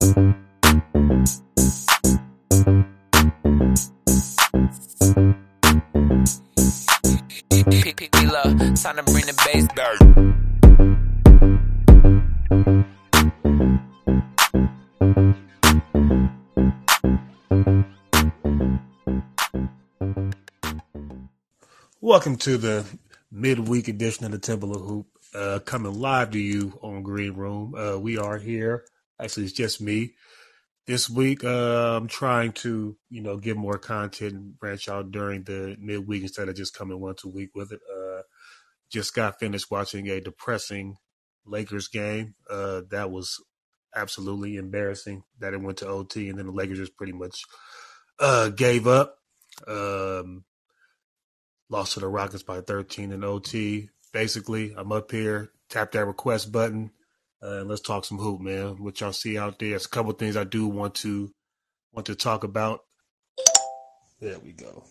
Time to bring the bass down. Welcome to the midweek edition of the Temple of Hoop, uh, coming live to you on Green Room. Uh, we are here. Actually, it's just me. This week, uh, I'm trying to, you know, give more content and branch out during the midweek instead of just coming once a week with it. Uh, just got finished watching a depressing Lakers game. Uh, that was absolutely embarrassing that it went to OT and then the Lakers just pretty much uh, gave up. Um, lost to the Rockets by 13 in OT. Basically, I'm up here, tap that request button, uh, and let's talk some hoop, man. What y'all see out there? There's a couple things I do want to want to talk about. There we go.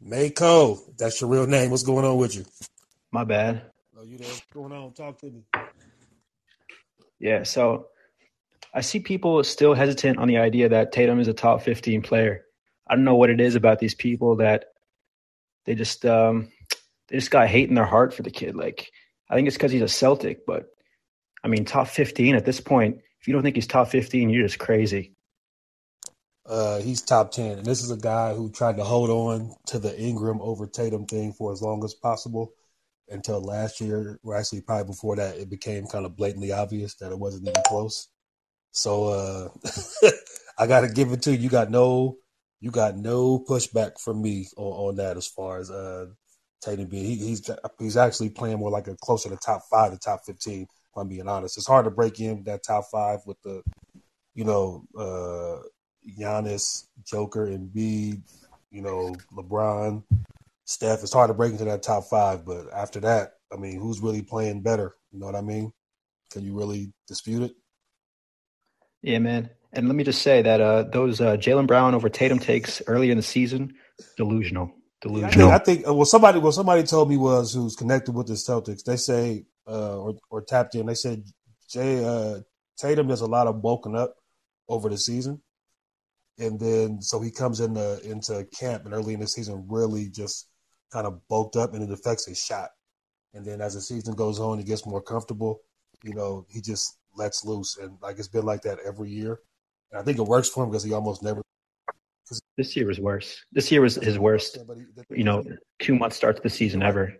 Mako, that's your real name. What's going on with you? My bad. Oh, you there? What's going on? Talk to me. Yeah, so I see people still hesitant on the idea that Tatum is a top 15 player. I don't know what it is about these people that they just um they just got hate in their heart for the kid. Like I think it's because he's a Celtic, but I mean top 15 at this point. If you don't think he's top 15, you're just crazy. Uh, he's top 10. And this is a guy who tried to hold on to the Ingram over Tatum thing for as long as possible until last year, or actually probably before that, it became kind of blatantly obvious that it wasn't even close. So uh, I got to give it to you. You got no, you got no pushback from me on, on that as far as uh, Tatum being. He, he's he's actually playing more like a closer to top five to top fifteen. If I'm being honest, it's hard to break in that top five with the, you know, uh, Giannis, Joker, Embiid, you know, LeBron, Steph. It's hard to break into that top five, but after that, I mean, who's really playing better? You know what I mean? Can you really dispute it? Yeah, man. And let me just say that uh, those uh, Jaylen Brown over Tatum takes early in the season, delusional, Yeah, I delusional. think, I think uh, well somebody well somebody told me was who's connected with the Celtics. They say uh, or or tapped in. They said Jay uh, Tatum does a lot of bulking up over the season, and then so he comes into into camp and early in the season really just kind of bulked up and it affects his shot. And then as the season goes on, he gets more comfortable. You know, he just lets loose, and like it's been like that every year. And I think it works for him because he almost never. This year was worse. This year was his worst. The you know, two month start to the season ever.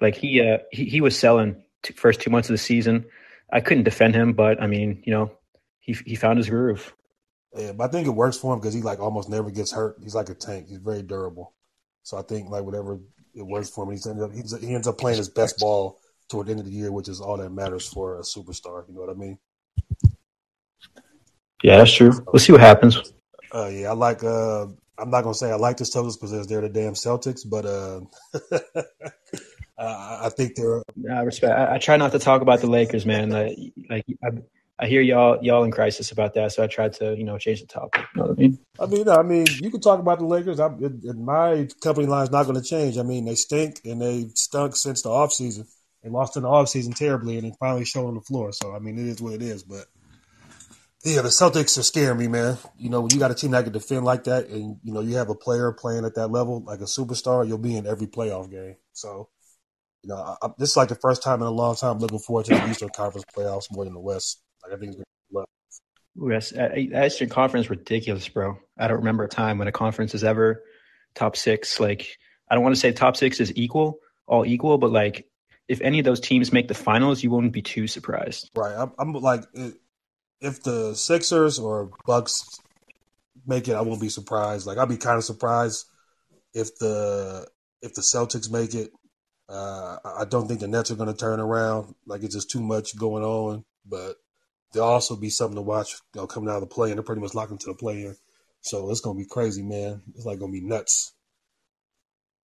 Like he, uh, he, he was selling t- first two months of the season. I couldn't defend him, but I mean, you know, he he found his groove. Yeah, but I think it works for him because he like almost never gets hurt. He's like a tank. He's very durable. So I think like whatever it works for him, he's ended up, he's, he ends up playing his best ball toward the end of the year, which is all that matters for a superstar. You know what I mean? Yeah, that's true. We'll see what happens. Uh, yeah, I like. Uh, I'm not gonna say I like the Celtics because they're the damn Celtics, but uh, Uh, I, I think they're. I respect. I, I try not to talk about the Lakers, man. Like, like I, I hear y'all y'all in crisis about that, so I tried to you know change the topic. You know what I mean? I mean, I mean, you can talk about the Lakers. I, it, it- my company line is not going to change. I mean, they stink and they stunk since the offseason. They lost in the offseason terribly, and they finally showed on the floor. So I mean, it is what it is. But yeah, the Celtics are scaring me, man. You know, when you got a team that can defend like that, and you know you have a player playing at that level, like a superstar, you'll be in every playoff game. So, you know, I, I, this is like the first time in a long time looking forward to the Eastern Conference playoffs more than the West. Like I think it's gonna be love. Ooh, that's, uh, Eastern Conference ridiculous, bro. I don't remember a time when a conference is ever top six. Like, I don't want to say top six is equal, all equal, but like, if any of those teams make the finals, you won't be too surprised. Right. I'm, I'm like, if the Sixers or Bucks make it, I won't be surprised. Like, I'll be kind of surprised if the if the Celtics make it. Uh, I don't think the Nets are going to turn around. Like, it's just too much going on. But there'll also be something to watch you know, coming out of the play, and they're pretty much locked into the play in. So it's gonna be crazy, man. It's like gonna be nuts.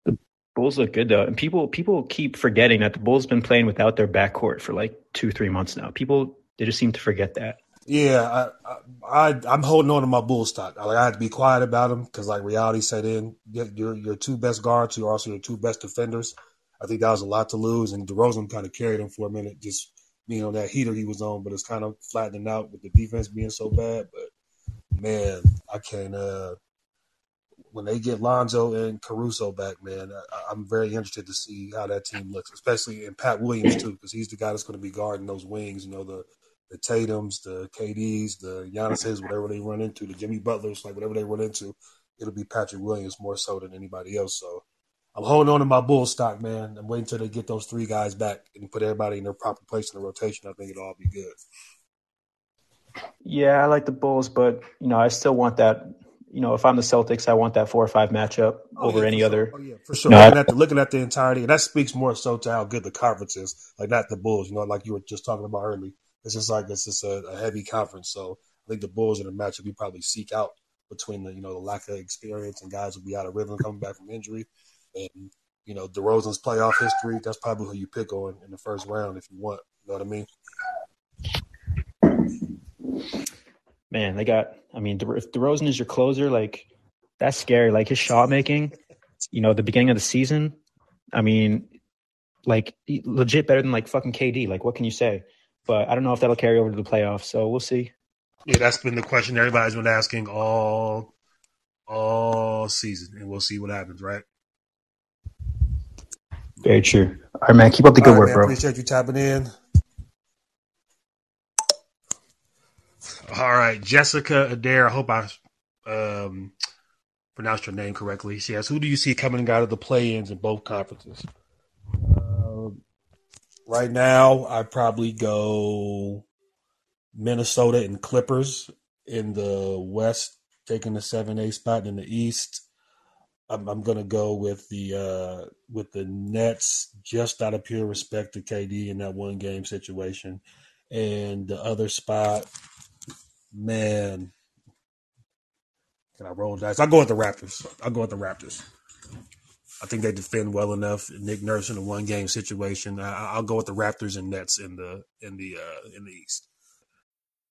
The Bulls look good though, and people people keep forgetting that the Bulls been playing without their backcourt for like two three months now. People they just seem to forget that. Yeah, I, I, I'm holding on to my bull stock. Like I had to be quiet about them because like reality set in. Your your two best guards, who are also your two best defenders. I think that was a lot to lose, and DeRozan kind of carried him for a minute, just being on that heater he was on, but it's kind of flattening out with the defense being so bad. But man, I can't. Uh, when they get Lonzo and Caruso back, man, I, am very interested to see how that team looks, especially in Pat Williams too, because he's the guy that's going to be guarding those wings. You know, the the Tatum's, the KDs, the Giannis's, whatever they run into, the Jimmy Butlers, like whatever they run into, it'll be Patrick Williams more so than anybody else. So I'm holding on to my bull stock, man. I'm waiting until they get those three guys back and put everybody in their proper place in the rotation. I think it'll all be good. Yeah, I like the Bulls, but you know, I still want that. You know, if I'm the Celtics, I want that four or five matchup oh, over yeah, any sure. other. Oh, yeah, for sure. No, looking, at the, looking at the entirety, and that speaks more so to how good the conference is. Like not the Bulls, you know, like you were just talking about early. It's just like it's just a, a heavy conference. So I think the Bulls in a matchup you probably seek out between the you know the lack of experience and guys will be out of rhythm coming back from injury, and you know DeRozan's playoff history. That's probably who you pick on in the first round if you want. You know what I mean? Man, they got. I mean, if DeRozan is your closer, like that's scary. Like his shot making, you know, the beginning of the season. I mean, like legit better than like fucking KD. Like what can you say? But I don't know if that'll carry over to the playoffs. So we'll see. Yeah, that's been the question everybody's been asking all all season, and we'll see what happens, right? Very true. All right, man. Keep up the good right, work, man, bro. Appreciate you tapping in. All right, Jessica Adair. I hope I um, pronounced your name correctly. She asks, "Who do you see coming out of the play-ins in both conferences?" Uh, right now, I probably go Minnesota and Clippers in the West, taking the seven A spot in the East. I'm, I'm gonna go with the uh, with the Nets just out of pure respect to KD in that one game situation, and the other spot, man, can I roll dice? I'll go with the Raptors. I'll go with the Raptors. I think they defend well enough. Nick Nurse in a one game situation. I, will go with the Raptors and Nets in the in the uh, in the East.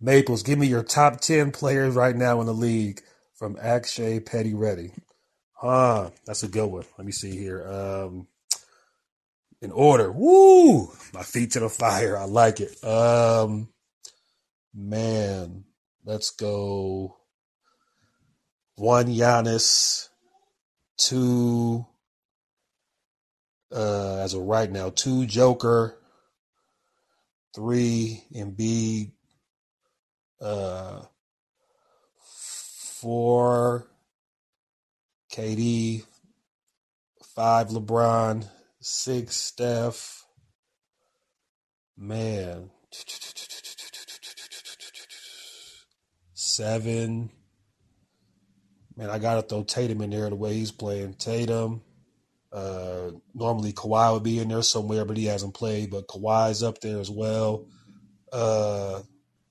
Maples, give me your top 10 players right now in the league from Akshay Petty Ready. Ah, that's a good one. Let me see here. Um, in order. Woo! My feet to the fire. I like it. Um, man, let's go. One Giannis, two, uh, as of right now, two Joker, three Embiid, uh, four KD, five LeBron, six Steph. Man, seven. Man, I gotta throw Tatum in there the way he's playing. Tatum. Uh, normally Kawhi would be in there somewhere, but he hasn't played. But Kawhi's up there as well. Uh,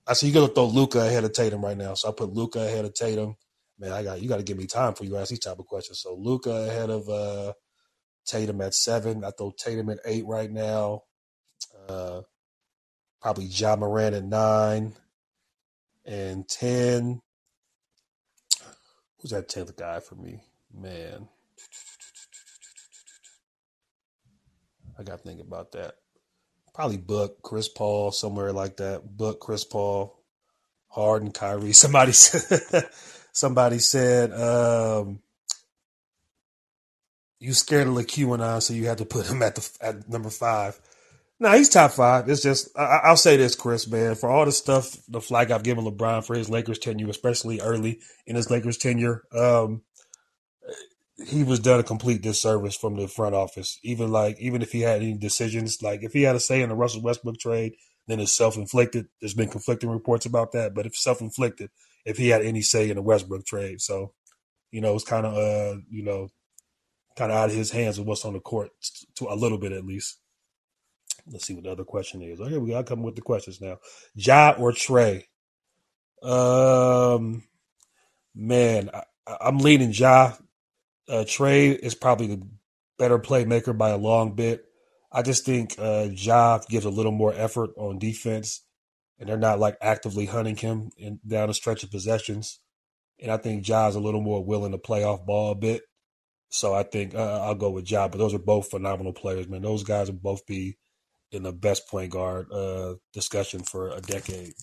I see you gonna throw Luka ahead of Tatum right now. So I put Luka ahead of Tatum. Man, I got you got to give me time for you ask these type of questions. So Luka ahead of uh, Tatum at seven. I throw Tatum at eight right now. Uh, probably Ja Morant at nine and ten. Who's that tenth guy for me? Man, I got to think about that probably Book, Chris Paul, somewhere like that. Book, Chris Paul, Harden, Kyrie. Somebody said, somebody said, um, you scared of the QAnon, so you had to put him at the at number five. No, he's top five. It's just I, will say this, Chris, man, for all the stuff, the flag I've given LeBron for his Lakers tenure, especially early in his Lakers tenure, um, he was done a complete disservice from the front office. Even like even if he had any decisions, like if he had a say in the Russell Westbrook trade, then it's self inflicted. There's been conflicting reports about that, but if self inflicted, if he had any say in the Westbrook trade, so you know it's kind of uh you know kind of out of his hands with what's on the court to a little bit at least. Let's see what the other question is. Okay, we go. I come with the questions now. Ja or Trae? Um, man, I, am leaning Ja. Uh, Trae is probably the better playmaker by a long bit. I just think uh, Ja gives a little more effort on defense, and they're not like actively hunting him in, down a stretch of possessions. And I think Ja is a little more willing to play off ball a bit. So I think uh, I'll go with Ja. But those are both phenomenal players, man. Those guys will both be in the best point guard uh, discussion for a decade.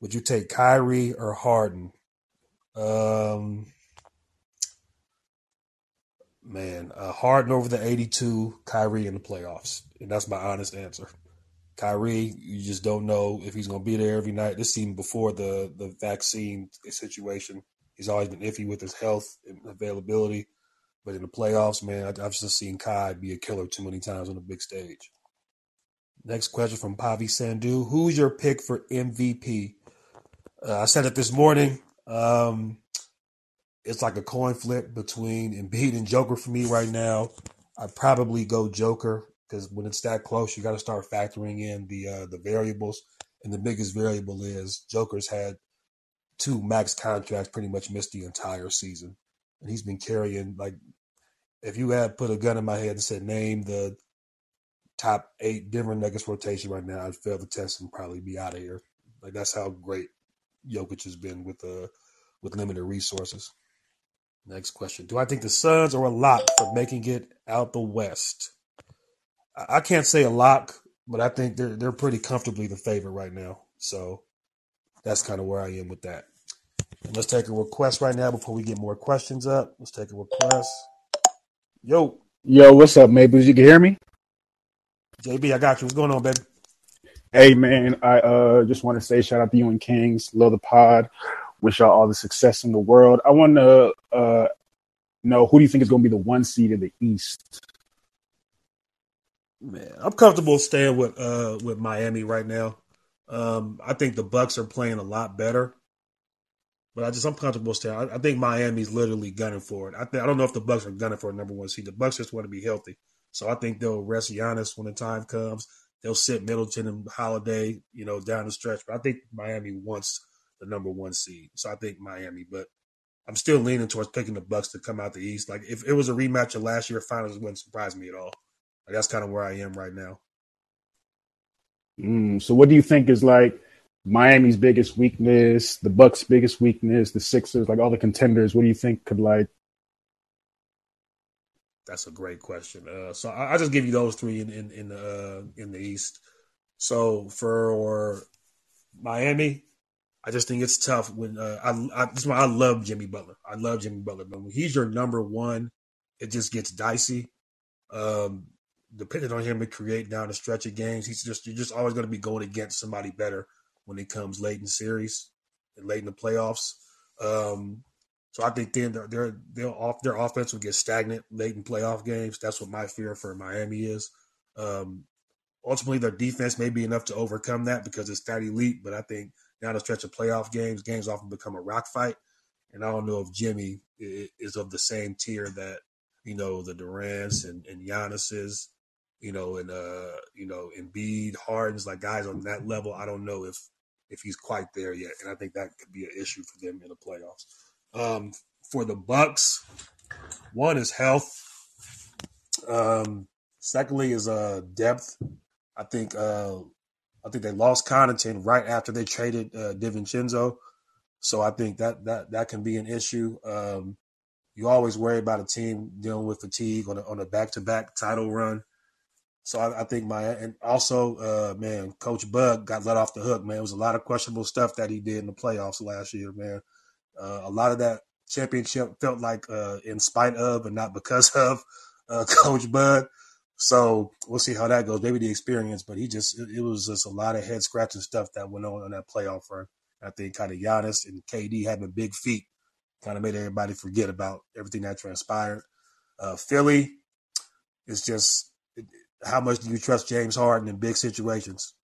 Would you take Kyrie or Harden? Um, man, uh, Harden over the 82, Kyrie in the playoffs. And that's my honest answer. Kyrie, you just don't know if he's going to be there every night. This seemed before the, the vaccine situation. He's always been iffy with his health and availability. But in the playoffs, man, I've just seen Kai be a killer too many times on the big stage. Next question from Pavi Sandu Who's your pick for MVP? Uh, I said it this morning. Um, it's like a coin flip between Embiid and Joker for me right now. I'd probably go Joker because when it's that close, you got to start factoring in the uh, the variables. And the biggest variable is Joker's had two max contracts, pretty much missed the entire season, and he's been carrying like. If you had put a gun in my head and said name the top eight Denver Nuggets rotation right now, I'd fail the test and probably be out of here. Like that's how great Jokic has been with uh with limited resources. Next question: Do I think the Suns are a lock for making it out the West? I can't say a lock, but I think they're they're pretty comfortably the favorite right now. So that's kind of where I am with that. And let's take a request right now before we get more questions up. Let's take a request. Yo. Yo, what's up, Maples? You can hear me? JB, I got you. What's going on, baby? Hey man, I uh, just want to say shout out to you and Kings. Love the pod. Wish y'all all the success in the world. I want to uh, know who do you think is going to be the one seed in the East? Man, I'm comfortable staying with uh, with Miami right now. Um, I think the Bucks are playing a lot better, but I just I'm comfortable staying. I, I think Miami's literally gunning for it. I think I don't know if the Bucks are gunning for a number one seed. The Bucks just want to be healthy. So I think they'll rest Giannis when the time comes. They'll sit Middleton and Holiday, you know, down the stretch. But I think Miami wants the number one seed. So I think Miami, but I'm still leaning towards picking the Bucks to come out the East. Like if it was a rematch of last year finals, wouldn't surprise me at all. Like that's kind of where I am right now. Mm, so what do you think is like Miami's biggest weakness, the Bucks' biggest weakness, the Sixers, like all the contenders? What do you think could like that's a great question. Uh, so I, will just give you those three in in in, uh, in the East. So for Miami, I just think it's tough when uh, I I, I love Jimmy Butler. I love Jimmy Butler, but when he's your number one, it just gets dicey. Um, depending on him to create down the stretch of games, he's just you're just always going to be going against somebody better when it comes late in series and late in the playoffs. Um, so I think then their their off their offense will get stagnant late in playoff games. That's what my fear for Miami is. Um, ultimately, their defense may be enough to overcome that because it's that elite. But I think down the stretch of playoff games, games often become a rock fight. And I don't know if Jimmy is of the same tier that you know the Durant's and, and Giannis is, you know, and uh, you know, Embiid, Harden's like guys on that level. I don't know if if he's quite there yet, and I think that could be an issue for them in the playoffs. Um, for the Bucks, one is health. Um, secondly is uh depth. I think uh I think they lost Connaughton right after they traded uh, DiVincenzo, so I think that that that can be an issue. Um, you always worry about a team dealing with fatigue on a, on a back to back title run. So I, I, think my and also uh, man, Coach Bud got let off the hook. Man, it was a lot of questionable stuff that he did in the playoffs last year. Man, uh, a lot of that championship felt like uh, in spite of and not because of uh, Coach Bud. So we'll see how that goes. Maybe the experience, but he just it, it was just a lot of head scratching stuff that went on in that playoff run. I think kind of Giannis and KD having big feet kind of made everybody forget about everything that transpired. Uh, Philly is just how much do you trust James Harden in big situations?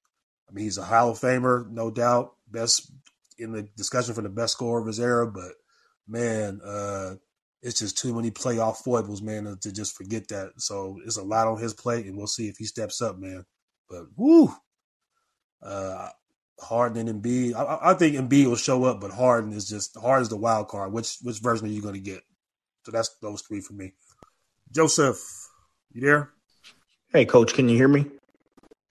I mean, he's a Hall of Famer, no doubt, best in the discussion for the best scorer of his era. But man, uh, it's just too many playoff foibles, man, to just forget that. So it's a lot on his plate, and we'll see if he steps up, man. But woo, uh, Harden and Embiid. I, I think Embiid will show up, but Harden is just Harden's the wild card. Which which version are you going to get? So that's those three for me. Joseph, you there? Hey, Coach, can you hear me?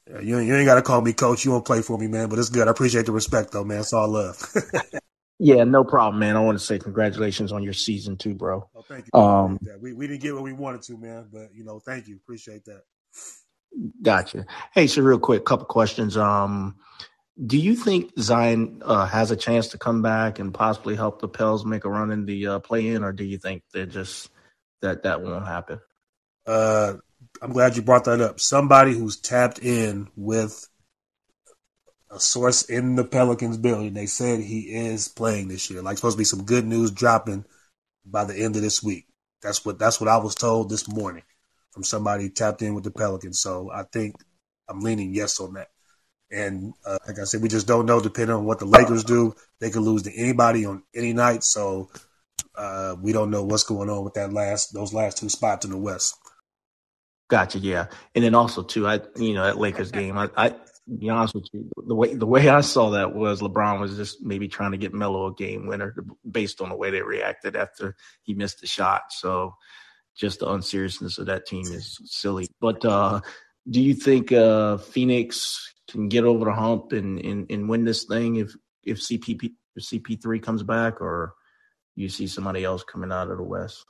Yeah, you, you ain't got to call me Coach. You won't play for me, man. But it's good. I appreciate the respect, though, man. It's all love. yeah, no problem, man. I want to say congratulations on your season too, bro. Oh, thank you. Um, we we didn't get what we wanted to, man. But you know, thank you. Appreciate that. Gotcha. Hey, so real quick, couple questions. Um, do you think Zion uh, has a chance to come back and possibly help the Pels make a run in the uh, play-in, or do you think they're just that that won't happen? Uh, I'm glad you brought that up. Somebody who's tapped in with a source in the Pelicans building. They said he is playing this year. Like supposed to be some good news dropping by the end of this week. That's what that's what I was told this morning from somebody tapped in with the Pelicans. So I think I'm leaning yes on that. And uh, like I said, we just don't know. Depending on what the Lakers do, they could lose to anybody on any night. So uh, we don't know what's going on with that last those last two spots in the West. Gotcha. Yeah, and then also too, I you know that Lakers game, I, I be honest with you, the way the way I saw that was LeBron was just maybe trying to get Melo a game winner based on the way they reacted after he missed the shot. So just the unseriousness of that team is silly. But uh, do you think uh, Phoenix can get over the hump and, and, and win this thing if if CP if CP3 comes back, or you see somebody else coming out of the West?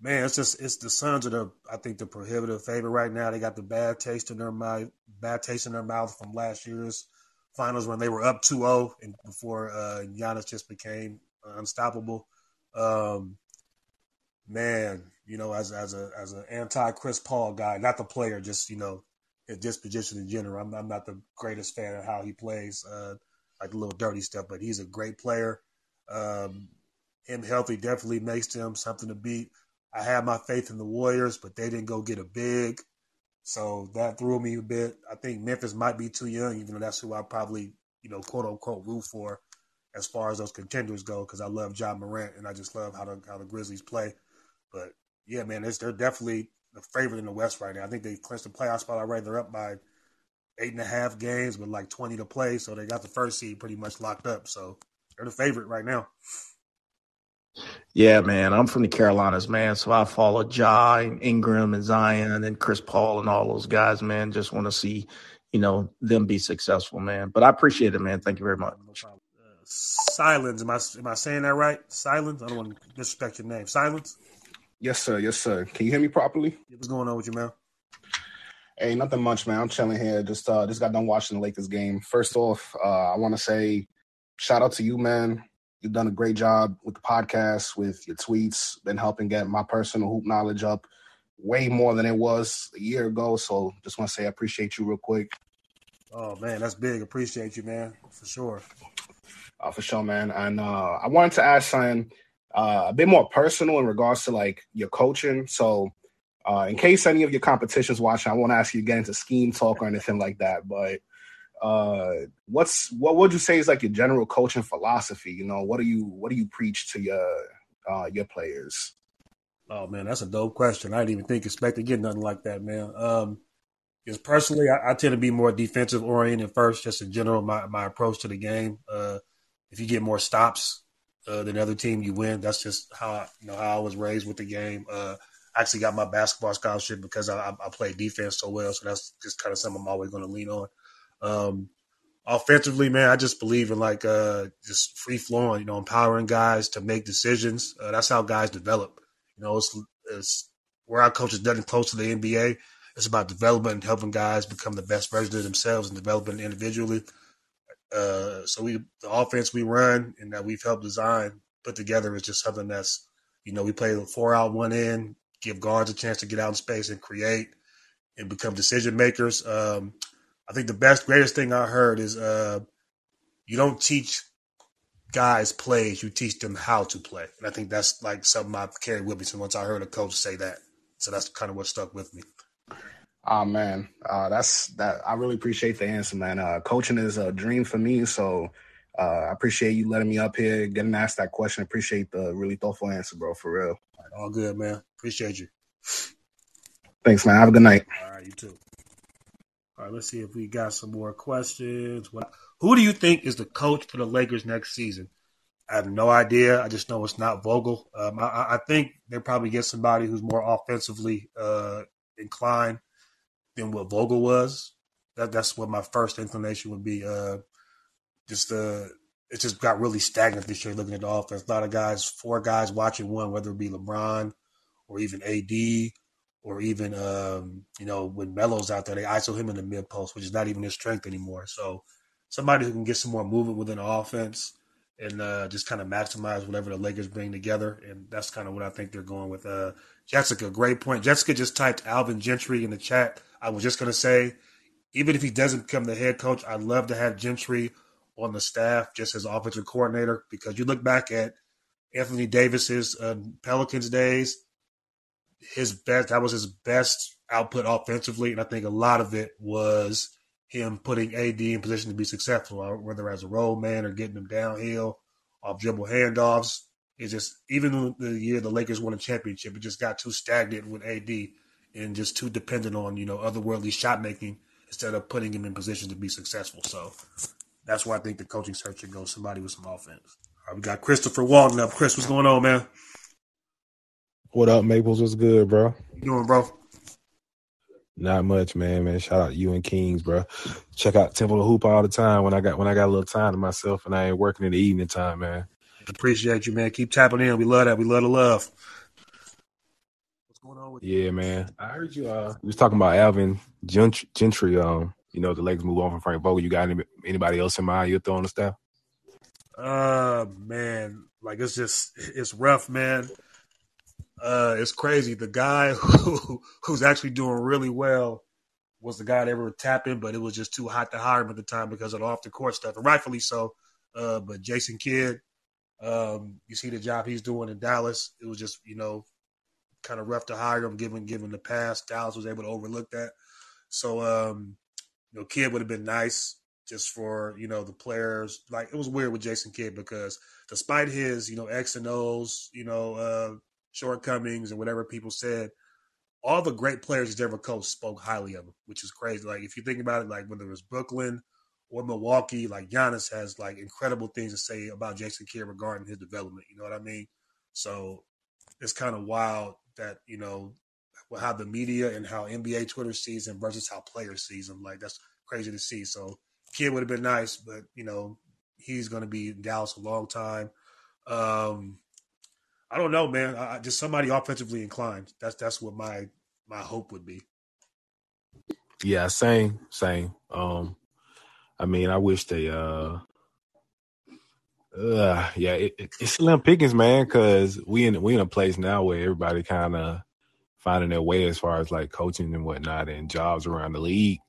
Man, it's just it's the Suns are the I think the prohibitive favorite right now. They got the bad taste in their mouth, bad taste in their mouth from last year's finals when they were up 2-0 and before uh, Giannis just became unstoppable. Um, man, you know, as as a as an anti Chris Paul guy, not the player, just you know, his disposition in general. I'm, I'm not the greatest fan of how he plays, uh, like a little dirty stuff, but he's a great player. Um, him healthy definitely makes him something to beat. I had my faith in the Warriors, but they didn't go get a big. So that threw me a bit. I think Memphis might be too young, even though that's who I probably, you know, quote unquote root for as far as those contenders go, because I love Ja Morant and I just love how the how the Grizzlies play. But yeah, man, they're definitely the favorite in the West right now. I think they clinched the playoff spot already. They're up by eight and a half games with like twenty to play, so they got the first seed pretty much locked up. So they're the favorite right now. Yeah, man. I'm from the Carolinas, man. So I follow Ja and Ingram and Zion and Chris Paul and all those guys, man. Just want to see, you know, them be successful, man. But I appreciate it, man. Thank you very much. Uh, silence. Am I am I saying that right? Silence. I don't want to disrespect your name. Silence. Yes, sir. Yes, sir. Can you hear me properly? What's going on with you, man? Hey, nothing much, man. I'm chilling here. Just uh just got done watching the Lakers game. First off, uh I want to say shout out to you, man. You've done a great job with the podcast, with your tweets, been helping get my personal hoop knowledge up way more than it was a year ago. So just want to say I appreciate you real quick. Oh man, that's big. Appreciate you, man, for sure. Uh, for sure, man. And uh, I wanted to ask something uh, a bit more personal in regards to like your coaching. So, uh, in case any of your competitions watching, I won't ask you to get into scheme talk or anything like that. But uh what's what would you say is like your general coaching philosophy? You know what do you what do you preach to your uh your players? Oh man that's a dope question. I didn't even think expect to get nothing like that man. Um because personally I, I, tend to be more defensive oriented first just in general my, my approach to the game. Uh if you get more stops uh, than other team you win. That's just how I, you know how i was raised with the game. Uh I actually got my basketball scholarship because I, I play defense so well so that's just kind of something i'm always going to lean on um, offensively, man, I just believe in like uh, just free flowing, you know, empowering guys to make decisions. Uh, that's how guys develop. You know, it's, it's where our coach is nothing close to the NBA. It's about development and helping guys become the best version of themselves and developing individually. Uh, so we, the offense we run and that we've helped design, put together is just something that's, you know, we play four out, one in, give guards a chance to get out in space and create and become decision makers. Um, I think the best, greatest thing I heard is uh, you don't teach guys plays, you teach them how to play. And I think that's like something I've carried with me since once I heard a coach say that. So that's kind of what stuck with me. Oh man, uh, that's that. I really appreciate the answer, man. Uh, coaching is a dream for me, so uh, I appreciate you letting me up here, getting asked that question. Appreciate the really thoughtful answer, bro. For real. All good, man. Appreciate you. Thanks, man. Have a good night. All right, you too. All right, let's see if we got some more questions. What, who do you think is the coach for the Lakers next season? I have no idea. I just know it's not Vogel. Um, I, I, think they probably get somebody who's more offensively uh, inclined than what Vogel was. That, that's what my first inclination would be. Uh, just uh, it just got really stagnant this year. Looking at the offense, a lot of guys, four guys watching one, whether it be LeBron or even AD or even um, you know when Melo's out there, they ISO him in the mid post, which is not even his strength anymore. So somebody who can get some more movement within the offense and uh, just kind of maximize whatever the Lakers bring together, and that's kind of what I think they're going with. Uh, Jessica, great point. Jessica just typed Alvin Gentry in the chat. I was just to say, even if he doesn't become the head coach, I'd love to have Gentry on the staff just as offensive coordinator because you look back at Anthony Davis's uh, Pelicans days his best that was his best output offensively, and I think a lot of it was him putting AD in position to be successful, uh, whether as a role man or getting him downhill off dribble handoffs. It's just even the year the Lakers won a championship, it just got too stagnant with AD and just too dependent on you know otherworldly shot making instead of putting him in position to be successful. So that's why I think the coaching search should go somebody with some offense. All right, we got Christopher Walton up. Chris, what's going on, man? What up, Maples? What's good, bro? You doing, bro? Not much, man. Man, shout out you and Kings, bro. Check out Temple of Hoop all the time when I got when I got a little time to myself and I ain't working in the evening time, man. Appreciate you, man. Keep tapping in. We love that. We love the love. What's going on with Yeah, you? man. I heard you. Uh, you was talking about Alvin Gentry. Um, you know the legs move on from Frank Vogel. You got any, anybody else in mind you're throwing the staff? Uh, man, like it's just it's rough, man uh, it's crazy. The guy who who's actually doing really well was the guy they were tapping, but it was just too hot to hire him at the time because of the off the court stuff, and rightfully so. Uh, but Jason Kidd, um, you see the job he's doing in Dallas. It was just you know kind of rough to hire him, given given the past. Dallas was able to overlook that. So um, you know, Kidd would have been nice just for you know the players. Like it was weird with Jason Kidd because despite his you know X and O's, you know uh, shortcomings and whatever people said, all the great players he's ever coached spoke highly of him, which is crazy. Like if you think about it, like whether it was Brooklyn or Milwaukee, like Giannis has like incredible things to say about Jason Kidd regarding his development. You know what I mean? So it's kind of wild that you know how the media and how NBA Twitter sees him versus how players sees him. Like that's crazy to see. So Kidd would have been nice, but you know he's going to be in Dallas a long time. Um, I don't know, man. I, just somebody offensively inclined. That's that's what my my hope would be. Yeah, same, same. Um, I mean, I wish they. uh uh, yeah, it, it, it's slim pickings, man, because we in we in a place now where everybody kind of finding their way as far as like coaching and whatnot and jobs around the league.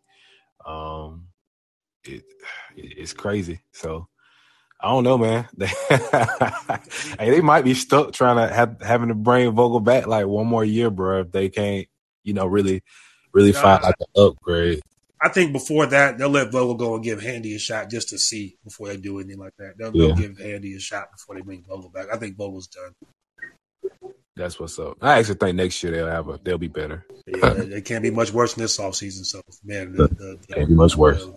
Um, it, it it's crazy. So I don't know, man. hey, they might be stuck trying to have having to bring Vogel back like one more year, bro. If they can't, you know, really, really no, find like an upgrade. I think before that, they'll let Vogel go and give Handy a shot just to see before they do anything like that. They'll, yeah. give Handy a shot before they bring Vogel back. I think Vogel's done. That's what's up. I actually think next year they'll have a they'll be better. yeah, it can't be much worse than this offseason. So man, the, the, the, can't be much worse.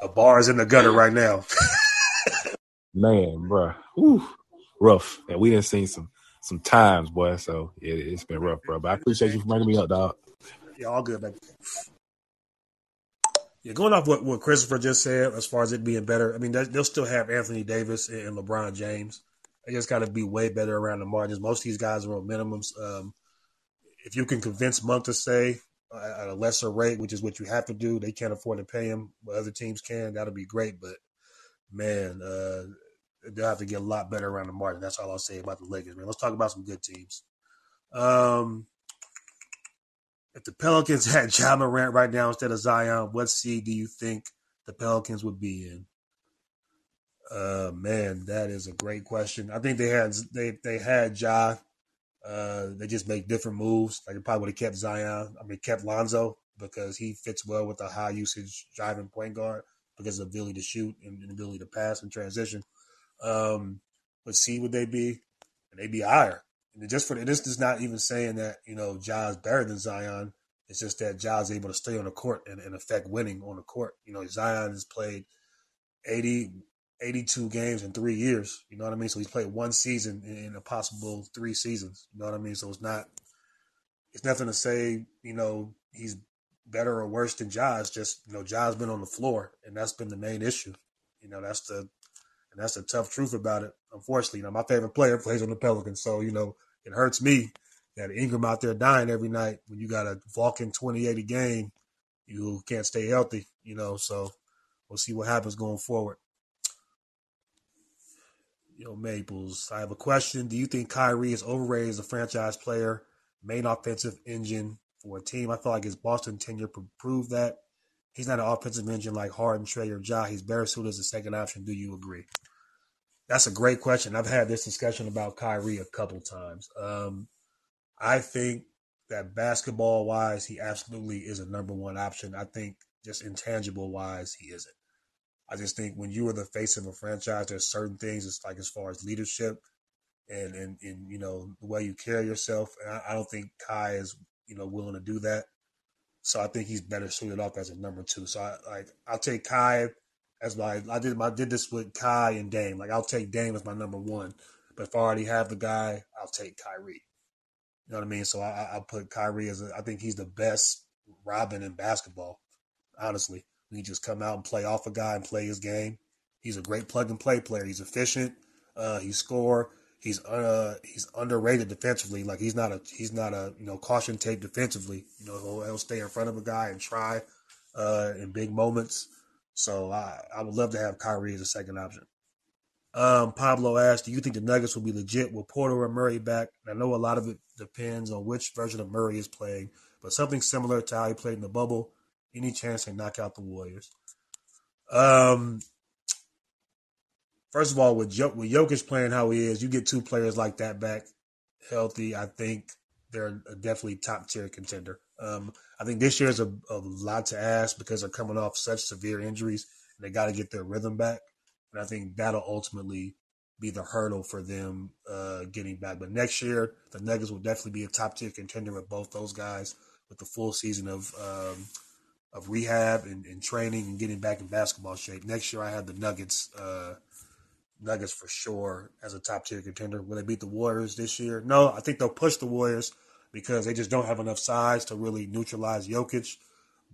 The bar is in the gutter right now. Man, bro, rough. And we didn't see some some times, boy. So it, has been rough, bro. But I appreciate you for bringing me up, dog. Yeah, all good. Yeah, going off what, what Christopher just said, as far as it being better, I mean, they'll still have Anthony Davis and LeBron James. They just got to be way better around the margins. Most of these guys are on minimums. Um, if you can convince Monk to stay uh, at a lesser rate, which is what you have to do, they can't afford to pay him, but other teams can. That'll be great. But man, uh, they'll have to get a lot better around the margin. That's all I'll say about the Lakers, man. Let's talk about some good teams. Um, if the Pelicans had Ja Morant right now instead of Zion, what seed do you think the Pelicans would be in? Uh man, that is a great question. I think they had they they had Ja. Uh, they just make different moves. Like they probably would have kept Zion. I mean, kept Lonzo because he fits well with a high usage driving point guard because of the ability to shoot and the ability to pass and transition. Um, but see would they be? And they'd be higher. And just for this is not even saying that, you know, Ja's better than Zion. It's just that Ja's able to stay on the court and, and affect winning on the court. You know, Zion has played 80, 82 games in three years. You know what I mean? So he's played one season in a possible three seasons. You know what I mean? So it's not, it's nothing to say, you know, he's better or worse than Ja. It's just, you know, Ja's been on the floor and that's been the main issue. You know, that's the, and that's the tough truth about it. Unfortunately, you know, my favorite player plays on the Pelicans. So, you know, it hurts me that Ingram out there dying every night when you got a Vulcan 28 a game, you can't stay healthy, you know. So we'll see what happens going forward. Yo, Maples, I have a question. Do you think Kyrie is overrated as a franchise player, main offensive engine for a team? I feel like his Boston tenure proved that. He's not an offensive engine like Harden, Trae, or Ja. He's better suited as a second option. Do you agree? That's a great question. I've had this discussion about Kyrie a couple times. Um, I think that basketball wise, he absolutely is a number one option. I think just intangible wise, he isn't. I just think when you are the face of a franchise, there's certain things. It's like as far as leadership and and, and you know the way you carry yourself. And I, I don't think Kai is you know willing to do that. So I think he's better suited off as a number two. So I like I'll take Kai as my I did I did this with Kai and Dame. Like I'll take Dame as my number one. But if I already have the guy, I'll take Kyrie. You know what I mean? So I I put Kyrie as a, I think he's the best Robin in basketball, honestly. He just come out and play off a guy and play his game. He's a great plug and play player. He's efficient. Uh, he score. He's uh he's underrated defensively. Like he's not a he's not a you know caution tape defensively. You know he'll, he'll stay in front of a guy and try uh in big moments. So I I would love to have Kyrie as a second option. Um, Pablo asked, "Do you think the Nuggets will be legit with Porter or Murray back?" And I know a lot of it depends on which version of Murray is playing, but something similar to how he played in the bubble any chance they knock out the Warriors. Um, first of all, with jo- with Jokic playing how he is, you get two players like that back healthy. I think they're definitely top tier contender. Um, I think this year is a, a lot to ask because they're coming off such severe injuries and they got to get their rhythm back. And I think that'll ultimately be the hurdle for them uh, getting back. But next year, the Nuggets will definitely be a top tier contender with both those guys with the full season of um, of rehab and, and, training and getting back in basketball shape. Next year, I have the Nuggets, uh, Nuggets for sure as a top tier contender. Will they beat the Warriors this year? No, I think they'll push the Warriors because they just don't have enough size to really neutralize Jokic.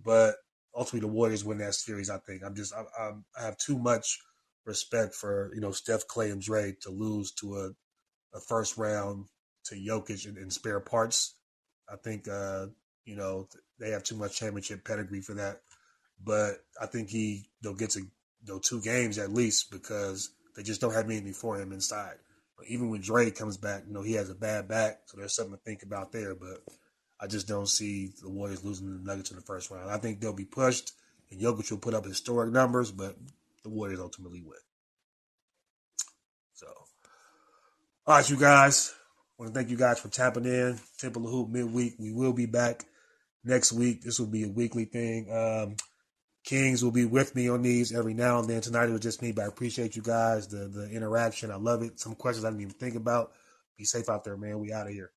But ultimately, the Warriors win that series. I think I'm just I, I'm, I have too much respect for you know Steph, Clay, and Dre to lose to a, a first round to Jokic in, in spare parts. I think uh, you know they have too much championship pedigree for that. But I think he they'll get to you know, two games at least because they just don't have anything for him inside. Even when Dre comes back, you know, he has a bad back, so there's something to think about there. But I just don't see the Warriors losing the Nuggets in the first round. I think they'll be pushed, and Jokic will put up historic numbers, but the Warriors ultimately win. So, all right, you guys. I want to thank you guys for tapping in. Temple of Hoop midweek. We will be back next week. This will be a weekly thing. Um, Kings will be with me on these every now and then. Tonight it was just me, but I appreciate you guys, the the interaction. I love it. Some questions I didn't even think about. Be safe out there, man. We out of here.